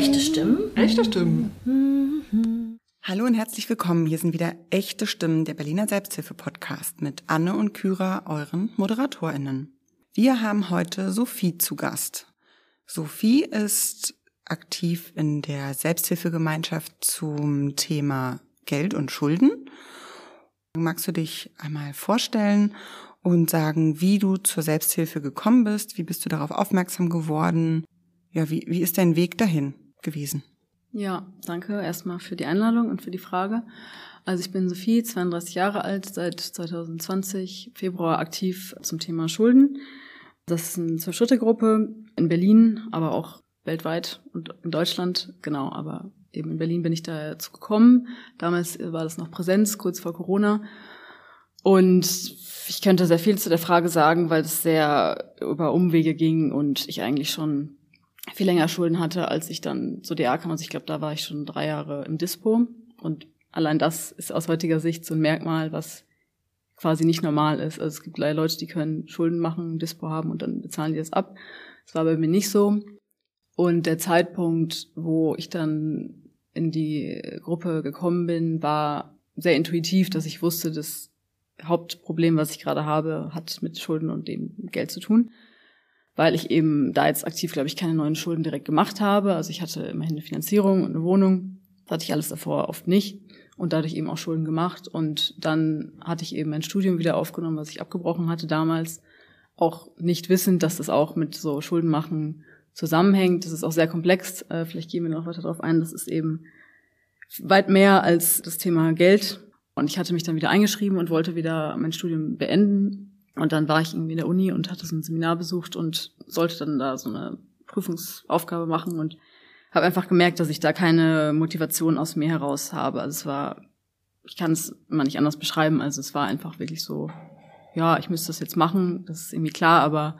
Echte Stimmen? Echte Stimmen. Hallo und herzlich willkommen. Hier sind wieder echte Stimmen der Berliner Selbsthilfe-Podcast mit Anne und Kyra, euren ModeratorInnen. Wir haben heute Sophie zu Gast. Sophie ist aktiv in der Selbsthilfegemeinschaft zum Thema Geld und Schulden. Magst du dich einmal vorstellen und sagen, wie du zur Selbsthilfe gekommen bist? Wie bist du darauf aufmerksam geworden? Ja, wie, wie ist dein Weg dahin gewesen? Ja, danke erstmal für die Einladung und für die Frage. Also ich bin Sophie, 32 Jahre alt, seit 2020 Februar aktiv zum Thema Schulden. Das ist eine Zwei-Schritte-Gruppe in Berlin, aber auch weltweit und in Deutschland, genau, aber eben in Berlin bin ich dazu gekommen. Damals war das noch Präsenz, kurz vor Corona. Und ich könnte sehr viel zu der Frage sagen, weil es sehr über Umwege ging und ich eigentlich schon viel länger Schulden hatte, als ich dann zur DA kam. Also ich glaube, da war ich schon drei Jahre im Dispo. Und allein das ist aus heutiger Sicht so ein Merkmal, was quasi nicht normal ist. Also es gibt Leute, die können Schulden machen, Dispo haben und dann bezahlen die das ab. Das war bei mir nicht so. Und der Zeitpunkt, wo ich dann in die Gruppe gekommen bin, war sehr intuitiv, dass ich wusste, das Hauptproblem, was ich gerade habe, hat mit Schulden und dem Geld zu tun. Weil ich eben da jetzt aktiv, glaube ich, keine neuen Schulden direkt gemacht habe. Also ich hatte immerhin eine Finanzierung und eine Wohnung. Das hatte ich alles davor oft nicht und dadurch eben auch Schulden gemacht. Und dann hatte ich eben mein Studium wieder aufgenommen, was ich abgebrochen hatte damals. Auch nicht wissend, dass das auch mit so Schulden machen zusammenhängt. Das ist auch sehr komplex. Äh, vielleicht gehen wir noch weiter darauf ein. Das ist eben weit mehr als das Thema Geld. Und ich hatte mich dann wieder eingeschrieben und wollte wieder mein Studium beenden. Und dann war ich irgendwie in der Uni und hatte so ein Seminar besucht und sollte dann da so eine Prüfungsaufgabe machen und habe einfach gemerkt, dass ich da keine Motivation aus mir heraus habe. Also es war, ich kann es immer nicht anders beschreiben. Also es war einfach wirklich so, ja, ich müsste das jetzt machen, das ist irgendwie klar, aber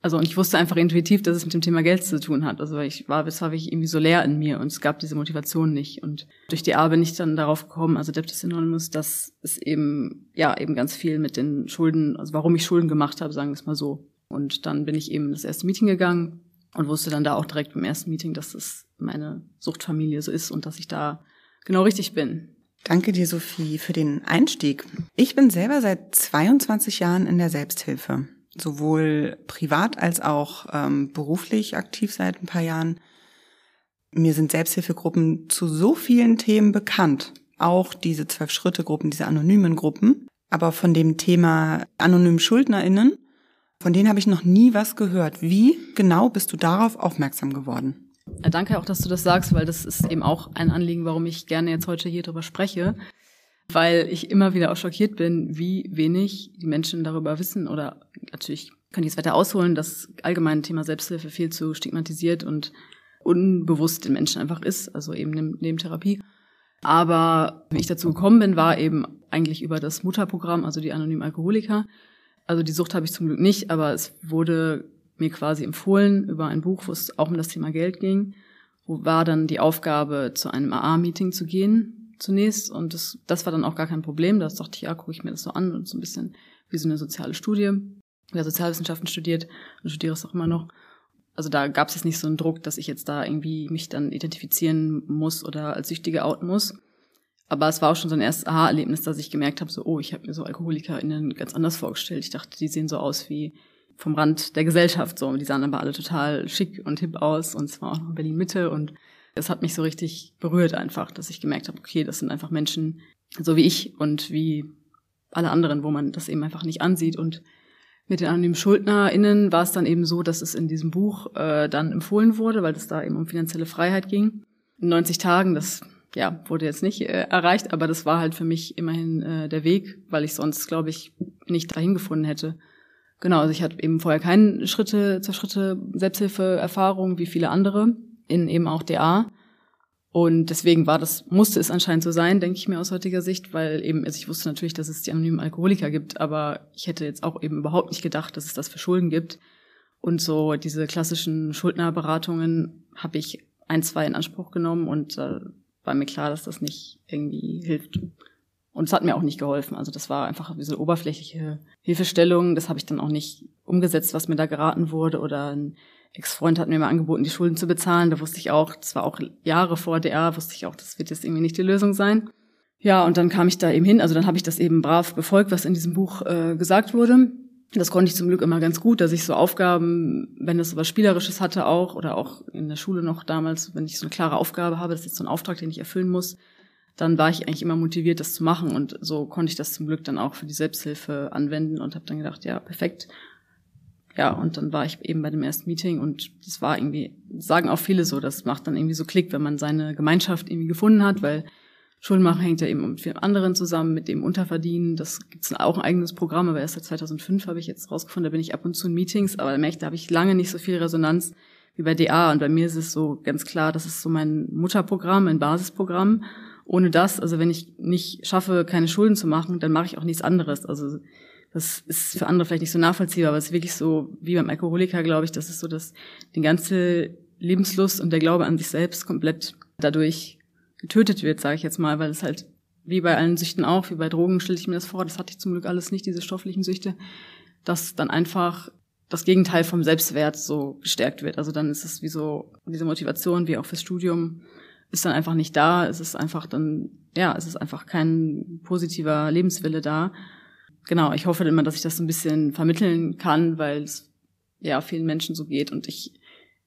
also und ich wusste einfach intuitiv, dass es mit dem Thema Geld zu tun hat. Also ich war, es war wirklich irgendwie so leer in mir und es gab diese Motivation nicht. Und durch die A bin ich dann darauf gekommen, also Adeptus Anonymous, dass es eben, ja, eben ganz viel mit den Schulden, also warum ich Schulden gemacht habe, sagen wir es mal so. Und dann bin ich eben in das erste Meeting gegangen und wusste dann da auch direkt beim ersten Meeting, dass das meine Suchtfamilie so ist und dass ich da genau richtig bin. Danke dir, Sophie, für den Einstieg. Ich bin selber seit 22 Jahren in der Selbsthilfe sowohl privat als auch ähm, beruflich aktiv seit ein paar Jahren. Mir sind Selbsthilfegruppen zu so vielen Themen bekannt, auch diese Zwölf-Schritte-Gruppen, diese anonymen Gruppen. Aber von dem Thema anonymen SchuldnerInnen, von denen habe ich noch nie was gehört. Wie genau bist du darauf aufmerksam geworden? Danke auch, dass du das sagst, weil das ist eben auch ein Anliegen, warum ich gerne jetzt heute hier drüber spreche weil ich immer wieder auch schockiert bin, wie wenig die Menschen darüber wissen oder natürlich kann ich es weiter ausholen, dass allgemein Thema Selbsthilfe viel zu stigmatisiert und unbewusst den Menschen einfach ist, also eben neben Therapie. Aber wie ich dazu gekommen bin, war eben eigentlich über das Mutterprogramm, also die anonymen Alkoholiker. Also die Sucht habe ich zum Glück nicht, aber es wurde mir quasi empfohlen über ein Buch, wo es auch um das Thema Geld ging, wo war dann die Aufgabe, zu einem AA-Meeting zu gehen, zunächst und das, das war dann auch gar kein Problem. Da dachte ich, ja, gucke ich mir das so an und so ein bisschen wie so eine soziale Studie. Habe Sozialwissenschaften studiert und studiere es auch immer noch. Also da gab es jetzt nicht so einen Druck, dass ich jetzt da irgendwie mich dann identifizieren muss oder als Süchtige outen muss. Aber es war auch schon so ein erstes Aha-Erlebnis, dass ich gemerkt habe, so, oh, ich habe mir so AlkoholikerInnen ganz anders vorgestellt. Ich dachte, die sehen so aus wie vom Rand der Gesellschaft. So, die sahen aber alle total schick und hip aus und es war auch noch in Berlin Mitte und es hat mich so richtig berührt einfach, dass ich gemerkt habe, okay, das sind einfach Menschen, so wie ich und wie alle anderen, wo man das eben einfach nicht ansieht. Und mit den anonymen SchuldnerInnen war es dann eben so, dass es in diesem Buch äh, dann empfohlen wurde, weil es da eben um finanzielle Freiheit ging. In 90 Tagen, das ja, wurde jetzt nicht äh, erreicht, aber das war halt für mich immerhin äh, der Weg, weil ich sonst, glaube ich, nicht dahin gefunden hätte. Genau, also ich hatte eben vorher keine Schritte zur Schritte Selbsthilfe-Erfahrung wie viele andere in eben auch DA. Und deswegen war das, musste es anscheinend so sein, denke ich mir aus heutiger Sicht, weil eben, also ich wusste natürlich, dass es die anonymen Alkoholiker gibt, aber ich hätte jetzt auch eben überhaupt nicht gedacht, dass es das für Schulden gibt. Und so diese klassischen Schuldnerberatungen habe ich ein, zwei in Anspruch genommen und äh, war mir klar, dass das nicht irgendwie hilft. Und es hat mir auch nicht geholfen. Also das war einfach eine oberflächliche Hilfestellung. Das habe ich dann auch nicht umgesetzt, was mir da geraten wurde oder ein Ex-Freund hat mir mal angeboten, die Schulden zu bezahlen. Da wusste ich auch, das war auch Jahre vor DR, wusste ich auch, das wird jetzt irgendwie nicht die Lösung sein. Ja, und dann kam ich da eben hin. Also dann habe ich das eben brav befolgt, was in diesem Buch äh, gesagt wurde. Das konnte ich zum Glück immer ganz gut, dass ich so Aufgaben, wenn es so was Spielerisches hatte auch, oder auch in der Schule noch damals, wenn ich so eine klare Aufgabe habe, das ist jetzt so ein Auftrag, den ich erfüllen muss, dann war ich eigentlich immer motiviert, das zu machen. Und so konnte ich das zum Glück dann auch für die Selbsthilfe anwenden und habe dann gedacht, ja, perfekt. Ja, und dann war ich eben bei dem ersten Meeting und das war irgendwie, sagen auch viele so, das macht dann irgendwie so Klick, wenn man seine Gemeinschaft irgendwie gefunden hat, weil Schulden machen hängt ja eben mit vielen anderen zusammen, mit dem Unterverdienen. Das gibt's auch ein eigenes Programm, aber erst seit 2005 habe ich jetzt rausgefunden, da bin ich ab und zu in Meetings, aber da merke ich, da habe ich lange nicht so viel Resonanz wie bei DA. Und bei mir ist es so ganz klar, das ist so mein Mutterprogramm, mein Basisprogramm. Ohne das, also wenn ich nicht schaffe, keine Schulden zu machen, dann mache ich auch nichts anderes. Also das ist für andere vielleicht nicht so nachvollziehbar, aber es ist wirklich so, wie beim Alkoholiker, glaube ich, das ist so, dass die ganze Lebenslust und der Glaube an sich selbst komplett dadurch getötet wird, sage ich jetzt mal, weil es halt wie bei allen Süchten auch, wie bei Drogen stelle ich mir das vor, das hatte ich zum Glück alles nicht, diese stofflichen Süchte, dass dann einfach das Gegenteil vom Selbstwert so gestärkt wird. Also dann ist es wie so, diese Motivation, wie auch fürs Studium, ist dann einfach nicht da. Es ist einfach dann, ja, es ist einfach kein positiver Lebenswille da. Genau, ich hoffe immer, dass ich das ein bisschen vermitteln kann, weil es ja vielen Menschen so geht und ich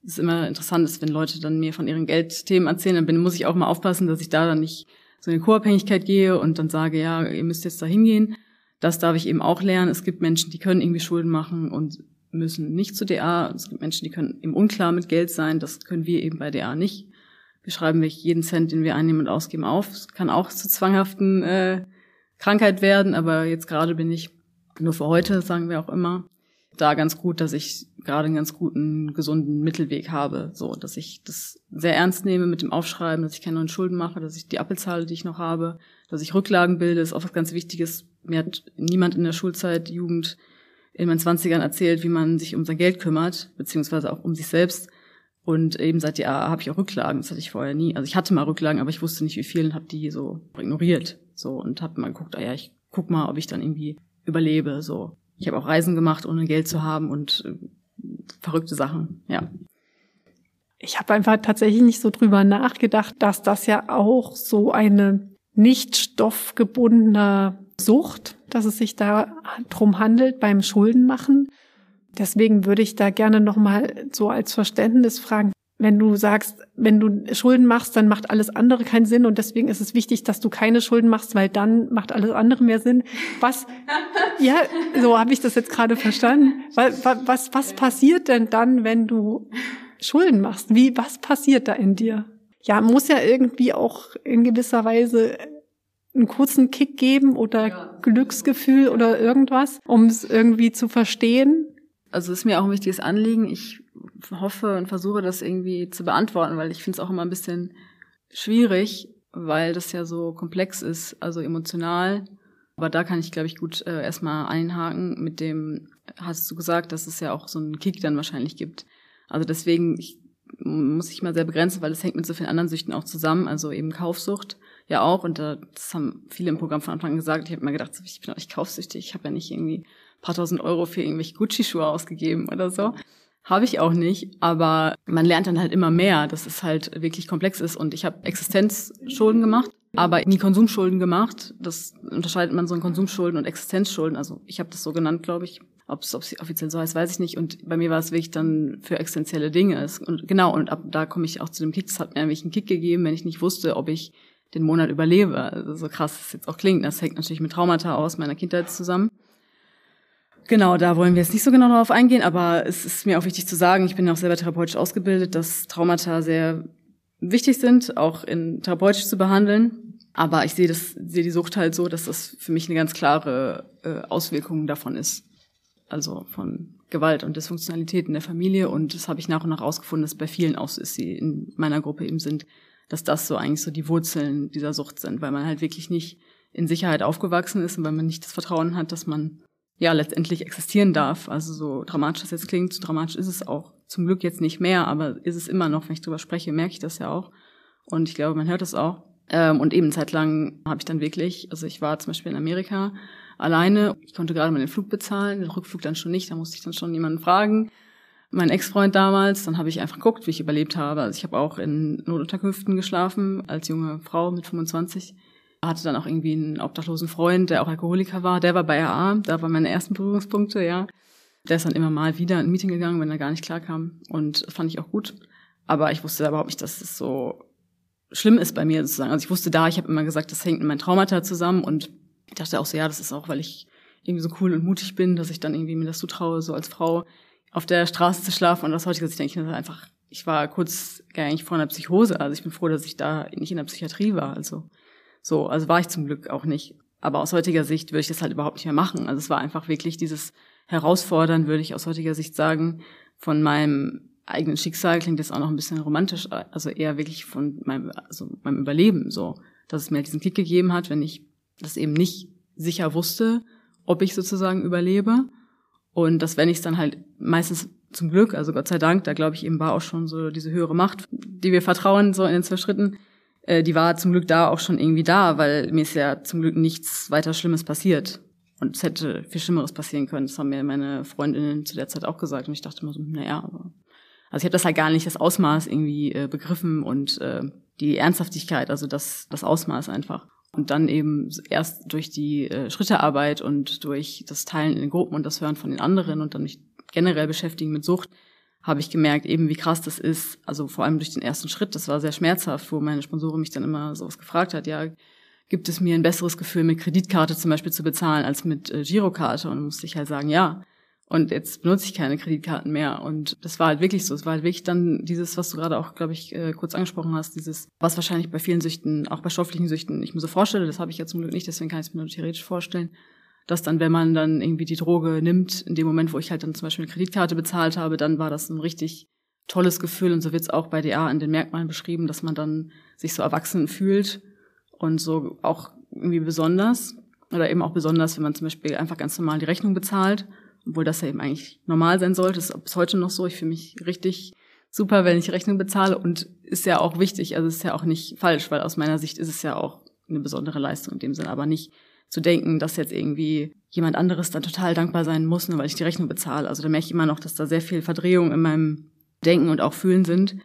es immer interessant ist, wenn Leute dann mir von ihren Geldthemen erzählen, dann bin, muss ich auch mal aufpassen, dass ich da dann nicht so in Co-Abhängigkeit gehe und dann sage, ja, ihr müsst jetzt da hingehen. Das darf ich eben auch lernen. Es gibt Menschen, die können irgendwie Schulden machen und müssen nicht zu DA. Es gibt Menschen, die können eben unklar mit Geld sein. Das können wir eben bei DA nicht. Wir schreiben wirklich jeden Cent, den wir einnehmen und ausgeben, auf. Es kann auch zu zwanghaften äh, Krankheit werden, aber jetzt gerade bin ich nur für heute, sagen wir auch immer, da ganz gut, dass ich gerade einen ganz guten, gesunden Mittelweg habe, so, dass ich das sehr ernst nehme mit dem Aufschreiben, dass ich keine neuen Schulden mache, dass ich die Appelzahle, die ich noch habe, dass ich Rücklagen bilde, ist auch was ganz Wichtiges. Mir hat niemand in der Schulzeit, Jugend, in meinen Zwanzigern erzählt, wie man sich um sein Geld kümmert, beziehungsweise auch um sich selbst. Und eben seit Jahr habe ich auch Rücklagen, das hatte ich vorher nie. Also ich hatte mal Rücklagen, aber ich wusste nicht, wie viel und habe die so ignoriert. So und habe mal geguckt, ah ja, ich guck mal, ob ich dann irgendwie überlebe. So. Ich habe auch Reisen gemacht, ohne Geld zu haben und äh, verrückte Sachen, ja. Ich habe einfach tatsächlich nicht so drüber nachgedacht, dass das ja auch so eine nicht stoffgebundene Sucht, dass es sich da drum handelt beim Schuldenmachen. Deswegen würde ich da gerne nochmal so als Verständnis fragen, wenn du sagst, wenn du Schulden machst, dann macht alles andere keinen Sinn und deswegen ist es wichtig, dass du keine Schulden machst, weil dann macht alles andere mehr Sinn. Was, ja, so habe ich das jetzt gerade verstanden. Was, was, was passiert denn dann, wenn du Schulden machst? Wie, was passiert da in dir? Ja, muss ja irgendwie auch in gewisser Weise einen kurzen Kick geben oder ja. Glücksgefühl oder irgendwas, um es irgendwie zu verstehen. Also ist mir auch ein wichtiges Anliegen. Ich hoffe und versuche das irgendwie zu beantworten, weil ich finde es auch immer ein bisschen schwierig, weil das ja so komplex ist, also emotional. Aber da kann ich, glaube ich, gut äh, erstmal einhaken mit dem, hast du gesagt, dass es ja auch so einen Kick dann wahrscheinlich gibt. Also deswegen ich, muss ich mal sehr begrenzen, weil es hängt mit so vielen anderen Süchten auch zusammen, also eben Kaufsucht ja auch. Und äh, das haben viele im Programm von Anfang an gesagt. Ich habe mir gedacht, ich bin auch nicht kaufsüchtig, ich habe ja nicht irgendwie paar tausend Euro für irgendwelche Gucci-Schuhe ausgegeben oder so. Habe ich auch nicht, aber man lernt dann halt immer mehr, dass es halt wirklich komplex ist. Und ich habe Existenzschulden gemacht, aber nie Konsumschulden gemacht. Das unterscheidet man so in Konsumschulden und Existenzschulden. Also ich habe das so genannt, glaube ich. Ob es offiziell so heißt, weiß ich nicht. Und bei mir war es wirklich dann für existenzielle Dinge. Und genau, und ab da komme ich auch zu dem Kick. Es hat mir nämlich einen Kick gegeben, wenn ich nicht wusste, ob ich den Monat überlebe. Also so krass es jetzt auch klingt. Das hängt natürlich mit Traumata aus meiner Kindheit zusammen. Genau, da wollen wir jetzt nicht so genau darauf eingehen, aber es ist mir auch wichtig zu sagen, ich bin auch selber therapeutisch ausgebildet, dass Traumata sehr wichtig sind, auch in therapeutisch zu behandeln. Aber ich sehe das, sehe die Sucht halt so, dass das für mich eine ganz klare äh, Auswirkung davon ist. Also von Gewalt und Dysfunktionalität in der Familie. Und das habe ich nach und nach rausgefunden, dass bei vielen auch so ist, die in meiner Gruppe eben sind, dass das so eigentlich so die Wurzeln dieser Sucht sind, weil man halt wirklich nicht in Sicherheit aufgewachsen ist und weil man nicht das Vertrauen hat, dass man ja letztendlich existieren darf. Also so dramatisch das jetzt klingt, so dramatisch ist es auch zum Glück jetzt nicht mehr, aber ist es immer noch, wenn ich drüber spreche, merke ich das ja auch. Und ich glaube, man hört es auch. Ähm, und eben zeitlang habe ich dann wirklich, also ich war zum Beispiel in Amerika alleine, ich konnte gerade mal den Flug bezahlen, den Rückflug dann schon nicht, da musste ich dann schon jemanden fragen. mein Ex-Freund damals, dann habe ich einfach geguckt, wie ich überlebt habe. Also ich habe auch in Notunterkünften geschlafen als junge Frau mit 25. Hatte dann auch irgendwie einen obdachlosen Freund, der auch Alkoholiker war. Der war bei RA, da waren meine ersten Berührungspunkte, ja. Der ist dann immer mal wieder in ein Meeting gegangen, wenn er gar nicht klarkam. Und das fand ich auch gut. Aber ich wusste überhaupt nicht, dass es so schlimm ist bei mir sozusagen. Also ich wusste da, ich habe immer gesagt, das hängt mit meinen Traumata zusammen und ich dachte auch so, ja, das ist auch, weil ich irgendwie so cool und mutig bin, dass ich dann irgendwie mir das zutraue, so als Frau auf der Straße zu schlafen. Und heutiger Sicht denke ich mir einfach, ich war kurz nicht vor einer Psychose. Also ich bin froh, dass ich da nicht in der Psychiatrie war. Also so, also war ich zum Glück auch nicht. Aber aus heutiger Sicht würde ich das halt überhaupt nicht mehr machen. Also es war einfach wirklich dieses Herausfordern, würde ich aus heutiger Sicht sagen, von meinem eigenen Schicksal klingt jetzt auch noch ein bisschen romantisch, also eher wirklich von meinem, also meinem Überleben so, dass es mir halt diesen Kick gegeben hat, wenn ich das eben nicht sicher wusste, ob ich sozusagen überlebe. Und dass wenn ich es dann halt meistens zum Glück, also Gott sei Dank, da glaube ich eben war auch schon so diese höhere Macht, die wir vertrauen, so in den zwei Schritten, äh, die war zum Glück da auch schon irgendwie da, weil mir ist ja zum Glück nichts weiter Schlimmes passiert. Und es hätte viel Schlimmeres passieren können. Das haben mir meine Freundinnen zu der Zeit auch gesagt. Und ich dachte immer so, naja, aber. Also ich habe das halt gar nicht das Ausmaß irgendwie äh, begriffen und äh, die Ernsthaftigkeit, also das, das Ausmaß einfach. Und dann eben erst durch die äh, Schrittearbeit und durch das Teilen in den Gruppen und das Hören von den anderen und dann mich generell beschäftigen mit Sucht, habe ich gemerkt, eben wie krass das ist. Also vor allem durch den ersten Schritt, das war sehr schmerzhaft, wo meine Sponsorin mich dann immer sowas gefragt hat, ja, gibt es mir ein besseres Gefühl, mit Kreditkarte zum Beispiel zu bezahlen, als mit äh, Girokarte? Und musste ich halt sagen, ja. Und jetzt benutze ich keine Kreditkarten mehr. Und das war halt wirklich so. Es war halt wirklich dann dieses, was du gerade auch, glaube ich, äh, kurz angesprochen hast, dieses, was wahrscheinlich bei vielen Süchten, auch bei stofflichen Süchten, ich mir so vorstelle, das habe ich ja zum Glück nicht, deswegen kann ich es mir nur theoretisch vorstellen, dass dann, wenn man dann irgendwie die Droge nimmt, in dem Moment, wo ich halt dann zum Beispiel eine Kreditkarte bezahlt habe, dann war das ein richtig tolles Gefühl. Und so wird es auch bei DA in den Merkmalen beschrieben, dass man dann sich so erwachsen fühlt und so auch irgendwie besonders. Oder eben auch besonders, wenn man zum Beispiel einfach ganz normal die Rechnung bezahlt obwohl das ja eben eigentlich normal sein sollte. Das ist bis heute noch so. Ich fühle mich richtig super, wenn ich Rechnung bezahle und ist ja auch wichtig. Also ist ja auch nicht falsch, weil aus meiner Sicht ist es ja auch eine besondere Leistung in dem Sinn, aber nicht zu denken, dass jetzt irgendwie jemand anderes dann total dankbar sein muss, nur weil ich die Rechnung bezahle. Also da merke ich immer noch, dass da sehr viel Verdrehung in meinem Denken und auch Fühlen sind.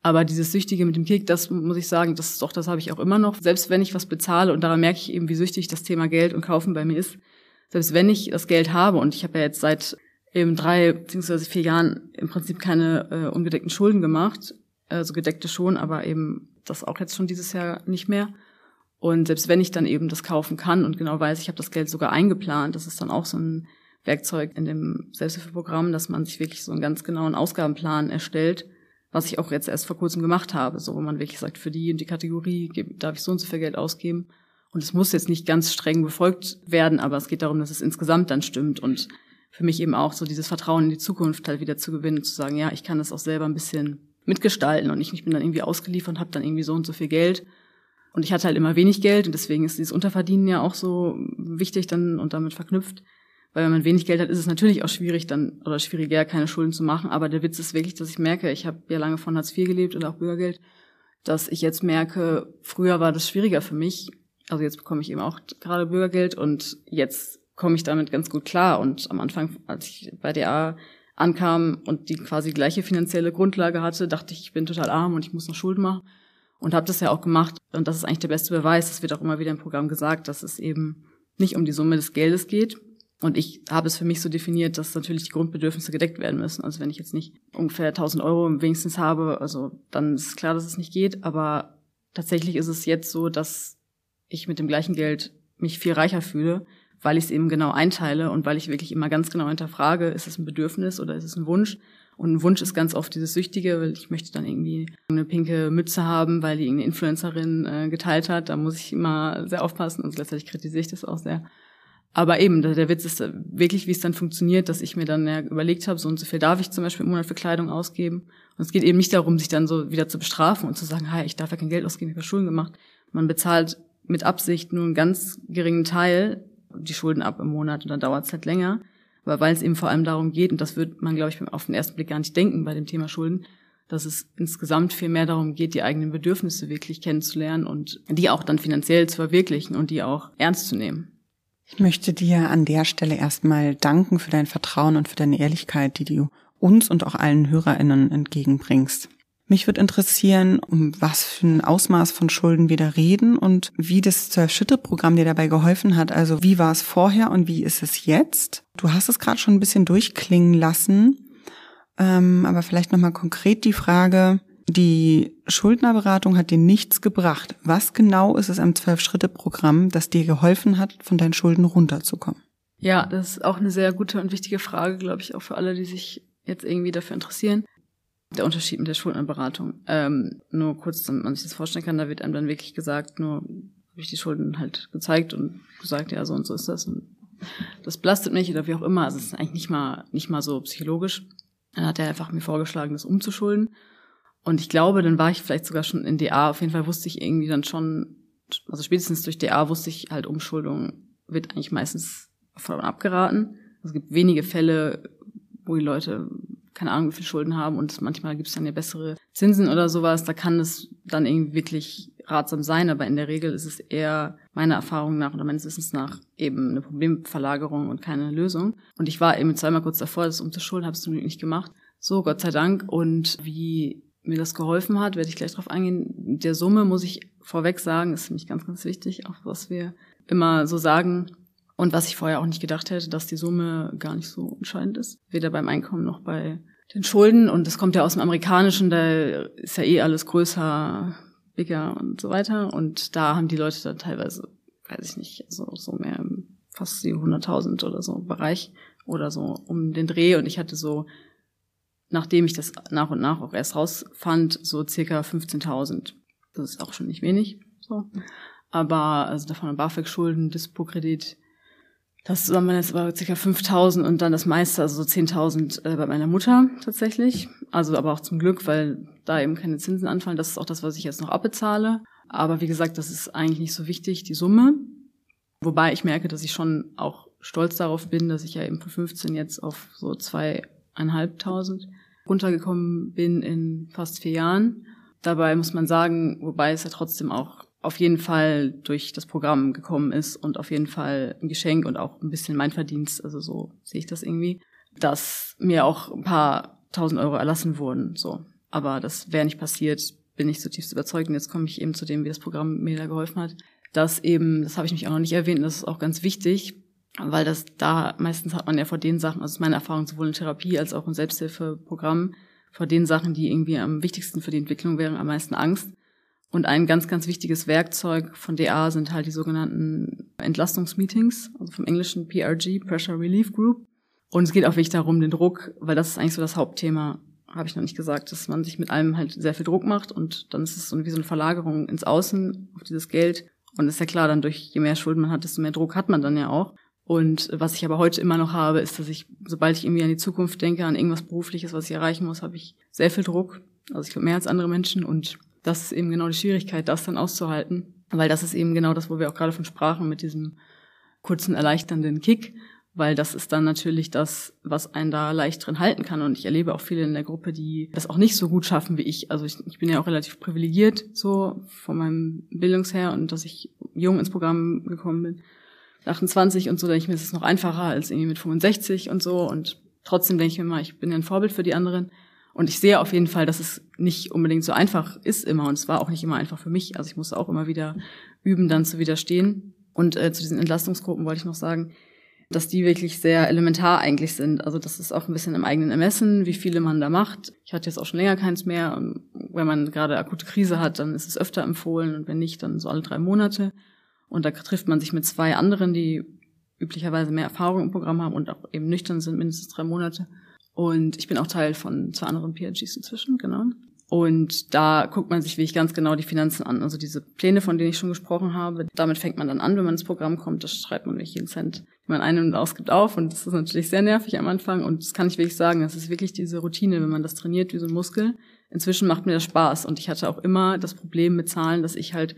Aber dieses Süchtige mit dem Kick, das muss ich sagen, das ist doch, das habe ich auch immer noch. Selbst wenn ich was bezahle und daran merke ich eben, wie süchtig das Thema Geld und Kaufen bei mir ist, selbst wenn ich das Geld habe und ich habe ja jetzt seit eben drei beziehungsweise vier Jahren im Prinzip keine äh, ungedeckten Schulden gemacht, also gedeckte schon, aber eben das auch jetzt schon dieses Jahr nicht mehr. Und selbst wenn ich dann eben das kaufen kann und genau weiß, ich habe das Geld sogar eingeplant, das ist dann auch so ein Werkzeug in dem Selbsthilfeprogramm, dass man sich wirklich so einen ganz genauen Ausgabenplan erstellt, was ich auch jetzt erst vor kurzem gemacht habe, so wo man wirklich sagt, für die und die Kategorie darf ich so und so viel Geld ausgeben. Und es muss jetzt nicht ganz streng befolgt werden, aber es geht darum, dass es insgesamt dann stimmt und für mich eben auch so dieses Vertrauen in die Zukunft halt wieder zu gewinnen, zu sagen, ja, ich kann das auch selber ein bisschen mitgestalten und ich, bin dann irgendwie ausgeliefert und habe dann irgendwie so und so viel Geld. Und ich hatte halt immer wenig Geld und deswegen ist dieses Unterverdienen ja auch so wichtig dann und damit verknüpft. Weil wenn man wenig Geld hat, ist es natürlich auch schwierig dann oder schwieriger, keine Schulden zu machen. Aber der Witz ist wirklich, dass ich merke, ich habe ja lange von Hartz IV gelebt oder auch Bürgergeld, dass ich jetzt merke, früher war das schwieriger für mich, also jetzt bekomme ich eben auch gerade Bürgergeld und jetzt komme ich damit ganz gut klar. Und am Anfang, als ich bei DA ankam und die quasi gleiche finanzielle Grundlage hatte, dachte ich, ich bin total arm und ich muss noch Schulden machen. Und habe das ja auch gemacht. Und das ist eigentlich der beste Beweis. Das wird auch immer wieder im Programm gesagt, dass es eben nicht um die Summe des Geldes geht. Und ich habe es für mich so definiert, dass natürlich die Grundbedürfnisse gedeckt werden müssen. Also wenn ich jetzt nicht ungefähr 1000 Euro wenigstens habe, also dann ist klar, dass es nicht geht. Aber tatsächlich ist es jetzt so, dass ich mit dem gleichen Geld mich viel reicher fühle, weil ich es eben genau einteile und weil ich wirklich immer ganz genau hinterfrage, ist es ein Bedürfnis oder ist es ein Wunsch? Und ein Wunsch ist ganz oft dieses Süchtige, weil ich möchte dann irgendwie eine pinke Mütze haben, weil die irgendeine Influencerin äh, geteilt hat. Da muss ich immer sehr aufpassen und letztendlich kritisiere ich das auch sehr. Aber eben, der Witz ist wirklich, wie es dann funktioniert, dass ich mir dann ja überlegt habe, so und so viel darf ich zum Beispiel im Monat für Kleidung ausgeben. Und es geht eben nicht darum, sich dann so wieder zu bestrafen und zu sagen, hey, ich darf ja kein Geld ausgeben, ich habe Schulen gemacht. Man bezahlt mit Absicht nur einen ganz geringen Teil die Schulden ab im Monat und dann dauert es halt länger. Aber weil es eben vor allem darum geht, und das wird man, glaube ich, auf den ersten Blick gar nicht denken bei dem Thema Schulden, dass es insgesamt viel mehr darum geht, die eigenen Bedürfnisse wirklich kennenzulernen und die auch dann finanziell zu verwirklichen und die auch ernst zu nehmen. Ich möchte dir an der Stelle erstmal danken für dein Vertrauen und für deine Ehrlichkeit, die du uns und auch allen HörerInnen entgegenbringst. Mich würde interessieren, um was für ein Ausmaß von Schulden wir da reden und wie das Zwölf-Schritte-Programm dir dabei geholfen hat. Also wie war es vorher und wie ist es jetzt? Du hast es gerade schon ein bisschen durchklingen lassen, ähm, aber vielleicht nochmal konkret die Frage, die Schuldnerberatung hat dir nichts gebracht. Was genau ist es am Zwölf-Schritte-Programm, das dir geholfen hat, von deinen Schulden runterzukommen? Ja, das ist auch eine sehr gute und wichtige Frage, glaube ich, auch für alle, die sich jetzt irgendwie dafür interessieren. Der Unterschied mit der Schuldnerberatung. Ähm, nur kurz, damit man sich das vorstellen kann, da wird einem dann wirklich gesagt, nur habe ich die Schulden halt gezeigt und gesagt, ja, so und so ist das und das belastet mich oder wie auch immer. Also es ist eigentlich nicht mal, nicht mal so psychologisch. Dann hat er einfach mir vorgeschlagen, das umzuschulden. Und ich glaube, dann war ich vielleicht sogar schon in DA. Auf jeden Fall wusste ich irgendwie dann schon, also spätestens durch DA wusste ich halt, Umschuldung wird eigentlich meistens davon abgeraten. Also es gibt wenige Fälle, wo die Leute keine Ahnung, wie viel Schulden haben und manchmal gibt es dann ja bessere Zinsen oder sowas. Da kann es dann irgendwie wirklich ratsam sein, aber in der Regel ist es eher meiner Erfahrung nach oder meines Wissens nach eben eine Problemverlagerung und keine Lösung. Und ich war eben zweimal kurz davor, das umzuschulden, habe es zum Glück nicht gemacht. So, Gott sei Dank. Und wie mir das geholfen hat, werde ich gleich drauf eingehen. Der Summe muss ich vorweg sagen, ist nämlich ganz, ganz wichtig, auch was wir immer so sagen. Und was ich vorher auch nicht gedacht hätte, dass die Summe gar nicht so entscheidend ist. Weder beim Einkommen noch bei den Schulden. Und das kommt ja aus dem Amerikanischen, da ist ja eh alles größer, bigger und so weiter. Und da haben die Leute dann teilweise, weiß ich nicht, so, so mehr fast die 100.000 oder so Bereich oder so um den Dreh. Und ich hatte so nachdem ich das nach und nach auch erst rausfand, so circa 15.000. Das ist auch schon nicht wenig. So. Aber also davon BAföG-Schulden, Dispo-Kredit, das zusammen jetzt war circa 5.000 und dann das meiste, also so 10.000 äh, bei meiner Mutter tatsächlich. Also aber auch zum Glück, weil da eben keine Zinsen anfallen. Das ist auch das, was ich jetzt noch abbezahle. Aber wie gesagt, das ist eigentlich nicht so wichtig, die Summe. Wobei ich merke, dass ich schon auch stolz darauf bin, dass ich ja eben von 15 jetzt auf so zweieinhalbtausend runtergekommen bin in fast vier Jahren. Dabei muss man sagen, wobei es ja trotzdem auch auf jeden Fall durch das Programm gekommen ist und auf jeden Fall ein Geschenk und auch ein bisschen mein Verdienst, also so sehe ich das irgendwie, dass mir auch ein paar tausend Euro erlassen wurden, so. Aber das wäre nicht passiert, bin ich zutiefst überzeugt. Und jetzt komme ich eben zu dem, wie das Programm mir da geholfen hat, dass eben, das habe ich mich auch noch nicht erwähnt, das ist auch ganz wichtig, weil das da meistens hat man ja vor den Sachen, also ist meine Erfahrung sowohl in Therapie als auch im Selbsthilfeprogramm, vor den Sachen, die irgendwie am wichtigsten für die Entwicklung wären, am meisten Angst. Und ein ganz, ganz wichtiges Werkzeug von DA sind halt die sogenannten Entlastungsmeetings, also vom englischen PRG, Pressure Relief Group. Und es geht auch wirklich darum, den Druck, weil das ist eigentlich so das Hauptthema, habe ich noch nicht gesagt, dass man sich mit allem halt sehr viel Druck macht und dann ist es so wie so eine Verlagerung ins Außen auf dieses Geld. Und ist ja klar, dann durch je mehr Schulden man hat, desto mehr Druck hat man dann ja auch. Und was ich aber heute immer noch habe, ist, dass ich, sobald ich irgendwie an die Zukunft denke, an irgendwas Berufliches, was ich erreichen muss, habe ich sehr viel Druck. Also ich glaube mehr als andere Menschen. Und das ist eben genau die Schwierigkeit, das dann auszuhalten. Weil das ist eben genau das, wo wir auch gerade von sprachen, mit diesem kurzen erleichternden Kick. Weil das ist dann natürlich das, was einen da leicht drin halten kann. Und ich erlebe auch viele in der Gruppe, die das auch nicht so gut schaffen wie ich. Also ich, ich bin ja auch relativ privilegiert so von meinem Bildungsher und dass ich jung ins Programm gekommen bin 28 und so, denke ich mir, ist es noch einfacher als irgendwie mit 65 und so. Und trotzdem denke ich mir mal, ich bin ja ein Vorbild für die anderen. Und ich sehe auf jeden Fall, dass es nicht unbedingt so einfach ist immer. Und es war auch nicht immer einfach für mich. Also ich musste auch immer wieder üben, dann zu widerstehen. Und äh, zu diesen Entlastungsgruppen wollte ich noch sagen, dass die wirklich sehr elementar eigentlich sind. Also das ist auch ein bisschen im eigenen Ermessen, wie viele man da macht. Ich hatte jetzt auch schon länger keins mehr. Und wenn man gerade akute Krise hat, dann ist es öfter empfohlen und wenn nicht, dann so alle drei Monate. Und da trifft man sich mit zwei anderen, die üblicherweise mehr Erfahrung im Programm haben und auch eben nüchtern sind, mindestens drei Monate. Und ich bin auch Teil von zwei anderen PhDs inzwischen, genau. Und da guckt man sich wirklich ganz genau die Finanzen an. Also diese Pläne, von denen ich schon gesprochen habe, damit fängt man dann an, wenn man ins Programm kommt. Das schreibt man wirklich jeden Cent, den man ein- und ausgibt, auf. Und das ist natürlich sehr nervig am Anfang. Und das kann ich wirklich sagen, das ist wirklich diese Routine, wenn man das trainiert wie so ein Muskel. Inzwischen macht mir das Spaß. Und ich hatte auch immer das Problem mit Zahlen, dass ich halt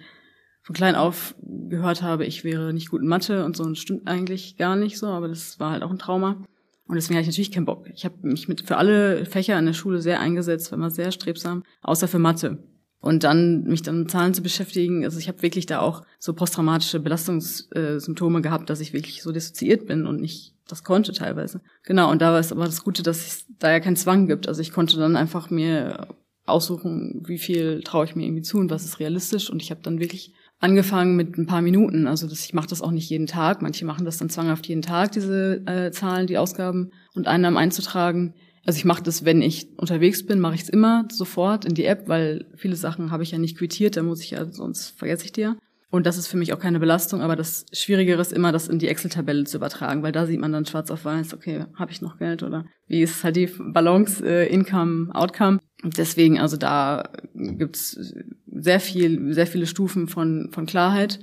von klein auf gehört habe, ich wäre nicht gut in Mathe und so, und das stimmt eigentlich gar nicht so, aber das war halt auch ein Trauma. Und deswegen hatte ich natürlich keinen Bock. Ich habe mich mit für alle Fächer in der Schule sehr eingesetzt, war immer sehr strebsam, außer für Mathe. Und dann mich dann mit Zahlen zu beschäftigen, also ich habe wirklich da auch so posttraumatische Belastungssymptome gehabt, dass ich wirklich so dissoziiert bin und nicht das konnte teilweise. Genau, und da war es aber das Gute, dass es da ja keinen Zwang gibt. Also ich konnte dann einfach mir aussuchen, wie viel traue ich mir irgendwie zu und was ist realistisch. Und ich habe dann wirklich angefangen mit ein paar Minuten. Also das, ich mache das auch nicht jeden Tag. Manche machen das dann zwanghaft jeden Tag, diese äh, Zahlen, die Ausgaben und Einnahmen einzutragen. Also ich mache das, wenn ich unterwegs bin, mache ich es immer sofort in die App, weil viele Sachen habe ich ja nicht quittiert, da muss ich ja, sonst vergesse ich ja. Und das ist für mich auch keine Belastung, aber das Schwierigere ist immer, das in die Excel-Tabelle zu übertragen, weil da sieht man dann schwarz auf weiß, okay, habe ich noch Geld oder wie ist halt die Balance, äh, Income, Outcome. Und deswegen, also da gibt's sehr viel, sehr viele Stufen von, von Klarheit,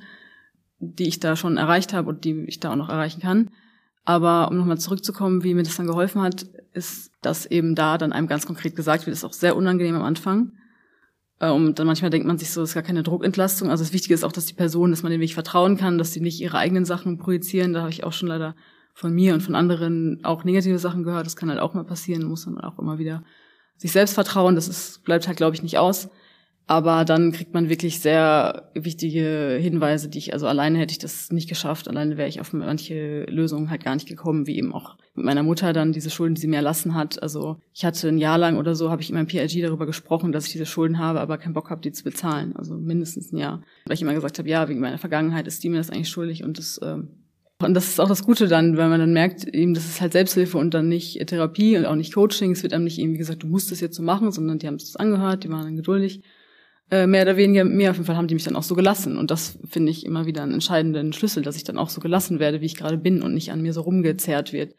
die ich da schon erreicht habe und die ich da auch noch erreichen kann. Aber um nochmal zurückzukommen, wie mir das dann geholfen hat, ist, dass eben da dann einem ganz konkret gesagt wird, ist auch sehr unangenehm am Anfang, und dann manchmal denkt man sich so, es ist gar keine Druckentlastung. Also das Wichtige ist auch, dass die Person, dass man dem wirklich vertrauen kann, dass sie nicht ihre eigenen Sachen projizieren. Da habe ich auch schon leider von mir und von anderen auch negative Sachen gehört. Das kann halt auch mal passieren, muss man auch immer wieder sich selbst vertrauen. Das ist, bleibt halt, glaube ich, nicht aus. Aber dann kriegt man wirklich sehr wichtige Hinweise, die ich, also alleine hätte ich das nicht geschafft, alleine wäre ich auf manche Lösungen halt gar nicht gekommen, wie eben auch mit meiner Mutter dann diese Schulden, die sie mir erlassen hat. Also ich hatte ein Jahr lang oder so, habe ich in meinem PIG darüber gesprochen, dass ich diese Schulden habe, aber keinen Bock habe, die zu bezahlen. Also mindestens ein Jahr. Weil ich immer gesagt habe, ja, wegen meiner Vergangenheit ist die mir das eigentlich schuldig und das ähm, und das ist auch das Gute dann, wenn man dann merkt, eben, das ist halt Selbsthilfe und dann nicht Therapie und auch nicht Coaching. Es wird einem nicht irgendwie gesagt, du musst das jetzt so machen, sondern die haben es angehört, die waren dann geduldig mehr oder weniger, mehr auf jeden Fall haben die mich dann auch so gelassen. Und das finde ich immer wieder einen entscheidenden Schlüssel, dass ich dann auch so gelassen werde, wie ich gerade bin und nicht an mir so rumgezerrt wird.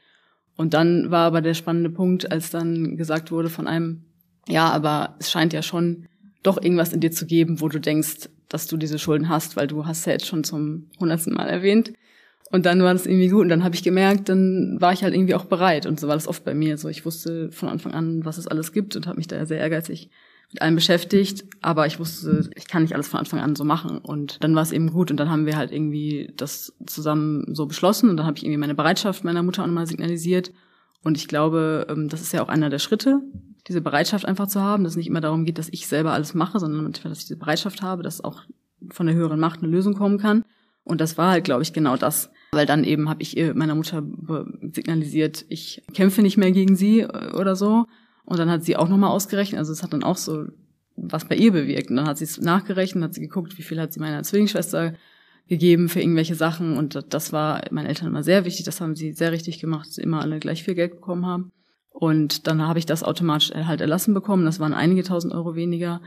Und dann war aber der spannende Punkt, als dann gesagt wurde von einem, ja, aber es scheint ja schon doch irgendwas in dir zu geben, wo du denkst, dass du diese Schulden hast, weil du hast ja jetzt schon zum hundertsten Mal erwähnt. Und dann war das irgendwie gut und dann habe ich gemerkt, dann war ich halt irgendwie auch bereit und so war das oft bei mir. So ich wusste von Anfang an, was es alles gibt und habe mich da sehr ehrgeizig mit allem beschäftigt, aber ich wusste, ich kann nicht alles von Anfang an so machen. Und dann war es eben gut und dann haben wir halt irgendwie das zusammen so beschlossen und dann habe ich irgendwie meine Bereitschaft meiner Mutter auch nochmal signalisiert. Und ich glaube, ähm, das ist ja auch einer der Schritte, diese Bereitschaft einfach zu haben, dass es nicht immer darum geht, dass ich selber alles mache, sondern dass ich diese Bereitschaft habe, dass auch von der höheren Macht eine Lösung kommen kann. Und das war halt, glaube ich, genau das. Weil dann eben habe ich meiner Mutter signalisiert, ich kämpfe nicht mehr gegen sie äh, oder so, und dann hat sie auch nochmal ausgerechnet, also es hat dann auch so was bei ihr bewirkt. Und dann hat sie es nachgerechnet, hat sie geguckt, wie viel hat sie meiner Zwillingsschwester gegeben für irgendwelche Sachen. Und das war meinen Eltern immer sehr wichtig. Das haben sie sehr richtig gemacht, dass sie immer alle gleich viel Geld bekommen haben. Und dann habe ich das automatisch halt erlassen bekommen. Das waren einige tausend Euro weniger.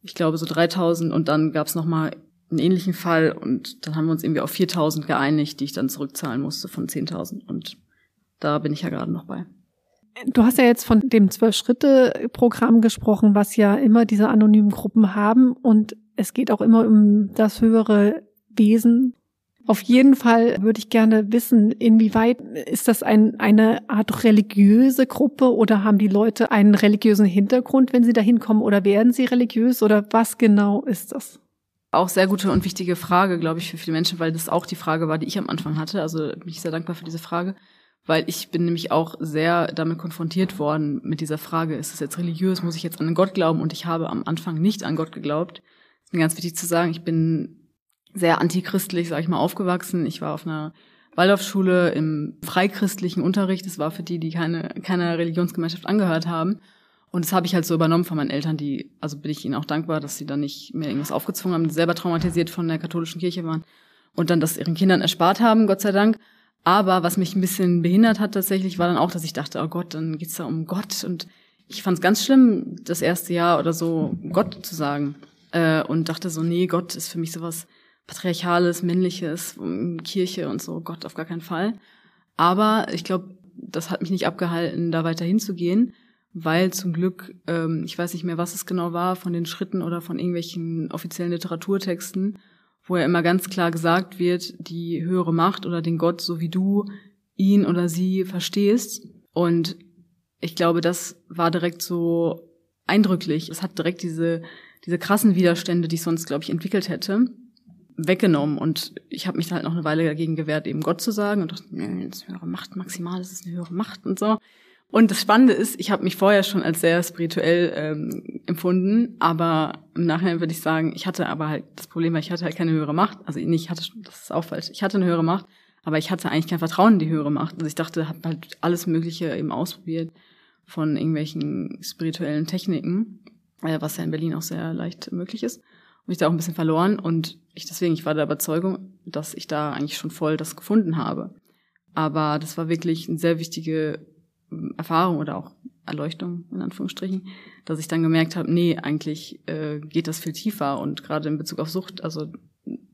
Ich glaube so 3000. Und dann gab es nochmal einen ähnlichen Fall. Und dann haben wir uns irgendwie auf 4000 geeinigt, die ich dann zurückzahlen musste von 10.000. Und da bin ich ja gerade noch bei. Du hast ja jetzt von dem Zwölf-Schritte-Programm gesprochen, was ja immer diese anonymen Gruppen haben und es geht auch immer um das höhere Wesen. Auf jeden Fall würde ich gerne wissen, inwieweit ist das ein, eine Art religiöse Gruppe oder haben die Leute einen religiösen Hintergrund, wenn sie da hinkommen oder werden sie religiös oder was genau ist das? Auch sehr gute und wichtige Frage, glaube ich, für viele Menschen, weil das auch die Frage war, die ich am Anfang hatte. Also bin ich sehr dankbar für diese Frage weil ich bin nämlich auch sehr damit konfrontiert worden mit dieser Frage, ist es jetzt religiös, muss ich jetzt an Gott glauben? Und ich habe am Anfang nicht an Gott geglaubt. Ist mir ganz wichtig zu sagen, ich bin sehr antichristlich, sage ich mal, aufgewachsen. Ich war auf einer Waldorfschule im freikristlichen Unterricht. Das war für die, die keine, keiner Religionsgemeinschaft angehört haben. Und das habe ich halt so übernommen von meinen Eltern, die, also bin ich ihnen auch dankbar, dass sie dann nicht mehr irgendwas aufgezwungen haben, die selber traumatisiert von der katholischen Kirche waren und dann das ihren Kindern erspart haben, Gott sei Dank. Aber was mich ein bisschen behindert hat tatsächlich, war dann auch, dass ich dachte, oh Gott, dann geht's da um Gott. Und ich fand es ganz schlimm, das erste Jahr oder so Gott zu sagen. Äh, und dachte so, nee, Gott ist für mich sowas Patriarchales, Männliches, Kirche und so, Gott auf gar keinen Fall. Aber ich glaube, das hat mich nicht abgehalten, da weiter hinzugehen, weil zum Glück, ähm, ich weiß nicht mehr, was es genau war, von den Schritten oder von irgendwelchen offiziellen Literaturtexten, wo ja immer ganz klar gesagt wird, die höhere Macht oder den Gott, so wie du ihn oder sie verstehst. Und ich glaube, das war direkt so eindrücklich. Es hat direkt diese, diese krassen Widerstände, die ich sonst, glaube ich, entwickelt hätte, weggenommen. Und ich habe mich halt noch eine Weile dagegen gewehrt, eben Gott zu sagen und dachte, nee, das ist eine höhere Macht, maximal, das ist eine höhere Macht und so. Und das Spannende ist, ich habe mich vorher schon als sehr spirituell ähm, empfunden, aber im Nachhinein würde ich sagen, ich hatte aber halt das Problem, weil ich hatte halt keine höhere Macht. Also nicht, ich hatte, das ist auch falsch. Ich hatte eine höhere Macht, Aber ich hatte eigentlich kein Vertrauen in die höhere Macht. Also ich dachte, habe halt alles Mögliche eben ausprobiert von irgendwelchen spirituellen Techniken, äh, was ja in Berlin auch sehr leicht möglich ist. Und ich da auch ein bisschen verloren und ich deswegen, ich war der Überzeugung, dass ich da eigentlich schon voll das gefunden habe. Aber das war wirklich eine sehr wichtige Erfahrung oder auch Erleuchtung in Anführungsstrichen, dass ich dann gemerkt habe, nee, eigentlich äh, geht das viel tiefer und gerade in Bezug auf Sucht, also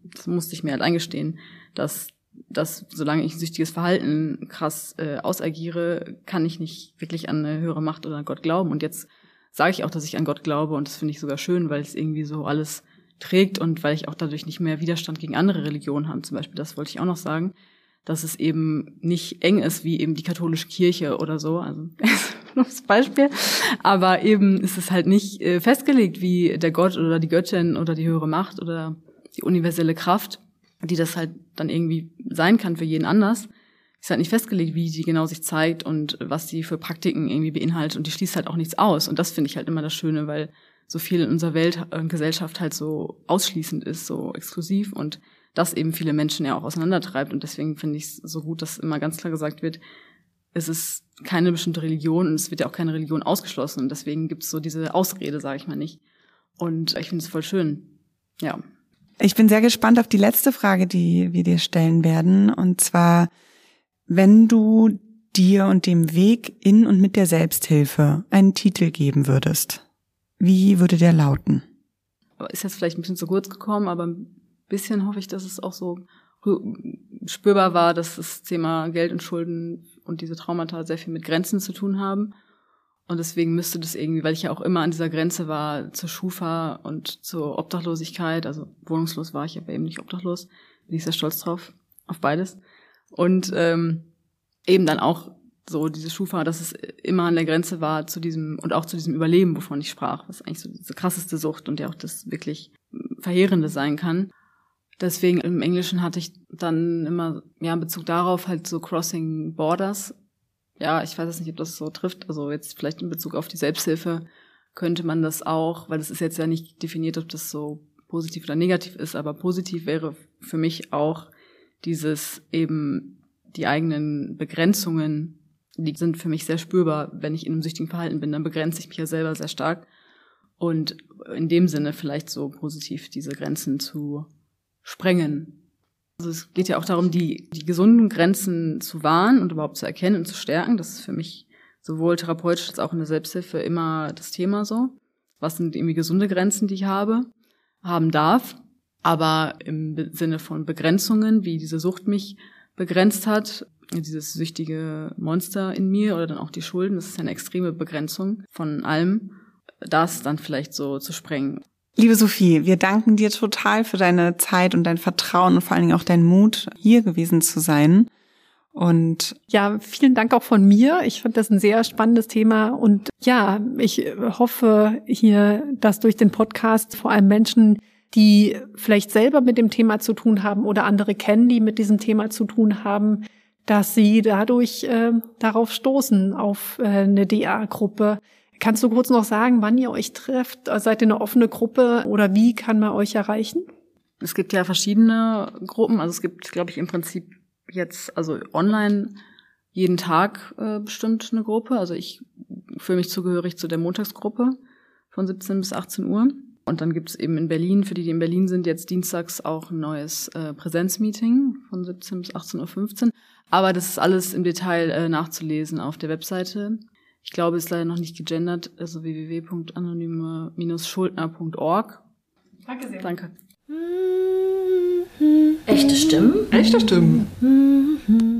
das musste ich mir halt eingestehen, dass dass solange ich ein süchtiges Verhalten krass äh, ausagiere, kann ich nicht wirklich an eine höhere Macht oder an Gott glauben. Und jetzt sage ich auch, dass ich an Gott glaube und das finde ich sogar schön, weil es irgendwie so alles trägt und weil ich auch dadurch nicht mehr Widerstand gegen andere Religionen habe. Zum Beispiel, das wollte ich auch noch sagen, dass es eben nicht eng ist wie eben die katholische Kirche oder so. Also das Beispiel. Aber eben ist es halt nicht äh, festgelegt, wie der Gott oder die Göttin oder die höhere Macht oder die universelle Kraft, die das halt dann irgendwie sein kann für jeden anders, ist halt nicht festgelegt, wie die genau sich zeigt und was die für Praktiken irgendwie beinhaltet und die schließt halt auch nichts aus. Und das finde ich halt immer das Schöne, weil so viel in unserer Welt und Gesellschaft halt so ausschließend ist, so exklusiv und das eben viele Menschen ja auch auseinandertreibt. Und deswegen finde ich es so gut, dass immer ganz klar gesagt wird, es ist keine bestimmte Religion und es wird ja auch keine Religion ausgeschlossen. Und deswegen gibt es so diese Ausrede, sage ich mal nicht. Und ich finde es voll schön. Ja. Ich bin sehr gespannt auf die letzte Frage, die wir dir stellen werden. Und zwar, wenn du dir und dem Weg in und mit der Selbsthilfe einen Titel geben würdest, wie würde der lauten? Ist jetzt vielleicht ein bisschen zu kurz gekommen, aber bisschen hoffe ich, dass es auch so spürbar war, dass das Thema Geld und Schulden und diese Traumata sehr viel mit Grenzen zu tun haben. Und deswegen müsste das irgendwie, weil ich ja auch immer an dieser Grenze war zur Schufa und zur Obdachlosigkeit, also wohnungslos war ich aber eben nicht obdachlos, bin ich sehr stolz drauf, auf beides. Und ähm, eben dann auch so diese Schufa, dass es immer an der Grenze war zu diesem und auch zu diesem Überleben, wovon ich sprach, was eigentlich so diese krasseste Sucht und ja auch das wirklich Verheerende sein kann. Deswegen im Englischen hatte ich dann immer, ja, in Bezug darauf halt so Crossing Borders. Ja, ich weiß jetzt nicht, ob das so trifft. Also jetzt vielleicht in Bezug auf die Selbsthilfe könnte man das auch, weil es ist jetzt ja nicht definiert, ob das so positiv oder negativ ist, aber positiv wäre für mich auch dieses eben die eigenen Begrenzungen, die sind für mich sehr spürbar, wenn ich in einem süchtigen Verhalten bin, dann begrenze ich mich ja selber sehr stark. Und in dem Sinne vielleicht so positiv diese Grenzen zu sprengen. Also es geht ja auch darum, die, die gesunden Grenzen zu wahren und überhaupt zu erkennen und zu stärken. Das ist für mich sowohl therapeutisch als auch in der Selbsthilfe immer das Thema so. Was sind irgendwie gesunde Grenzen, die ich habe, haben darf, aber im Sinne von Begrenzungen, wie diese Sucht mich begrenzt hat, dieses süchtige Monster in mir oder dann auch die Schulden, das ist eine extreme Begrenzung von allem, das dann vielleicht so zu sprengen. Liebe Sophie, wir danken dir total für deine Zeit und dein Vertrauen und vor allen Dingen auch deinen Mut, hier gewesen zu sein. Und ja, vielen Dank auch von mir. Ich fand das ein sehr spannendes Thema und ja, ich hoffe hier, dass durch den Podcast vor allem Menschen, die vielleicht selber mit dem Thema zu tun haben oder andere kennen, die mit diesem Thema zu tun haben, dass sie dadurch äh, darauf stoßen, auf äh, eine DA-Gruppe, Kannst du kurz noch sagen, wann ihr euch trefft? Seid ihr eine offene Gruppe oder wie kann man euch erreichen? Es gibt ja verschiedene Gruppen. Also es gibt, glaube ich, im Prinzip jetzt, also online jeden Tag äh, bestimmt eine Gruppe. Also ich fühle mich zugehörig zu der Montagsgruppe von 17 bis 18 Uhr. Und dann gibt es eben in Berlin, für die, die in Berlin sind, jetzt dienstags auch ein neues äh, Präsenzmeeting von 17 bis 18.15 Uhr. Aber das ist alles im Detail äh, nachzulesen auf der Webseite ich glaube, es ist leider noch nicht gegendert, also www.anonyme-schuldner.org. Danke sehr. Danke. Echte Stimmen? Echte Stimmen.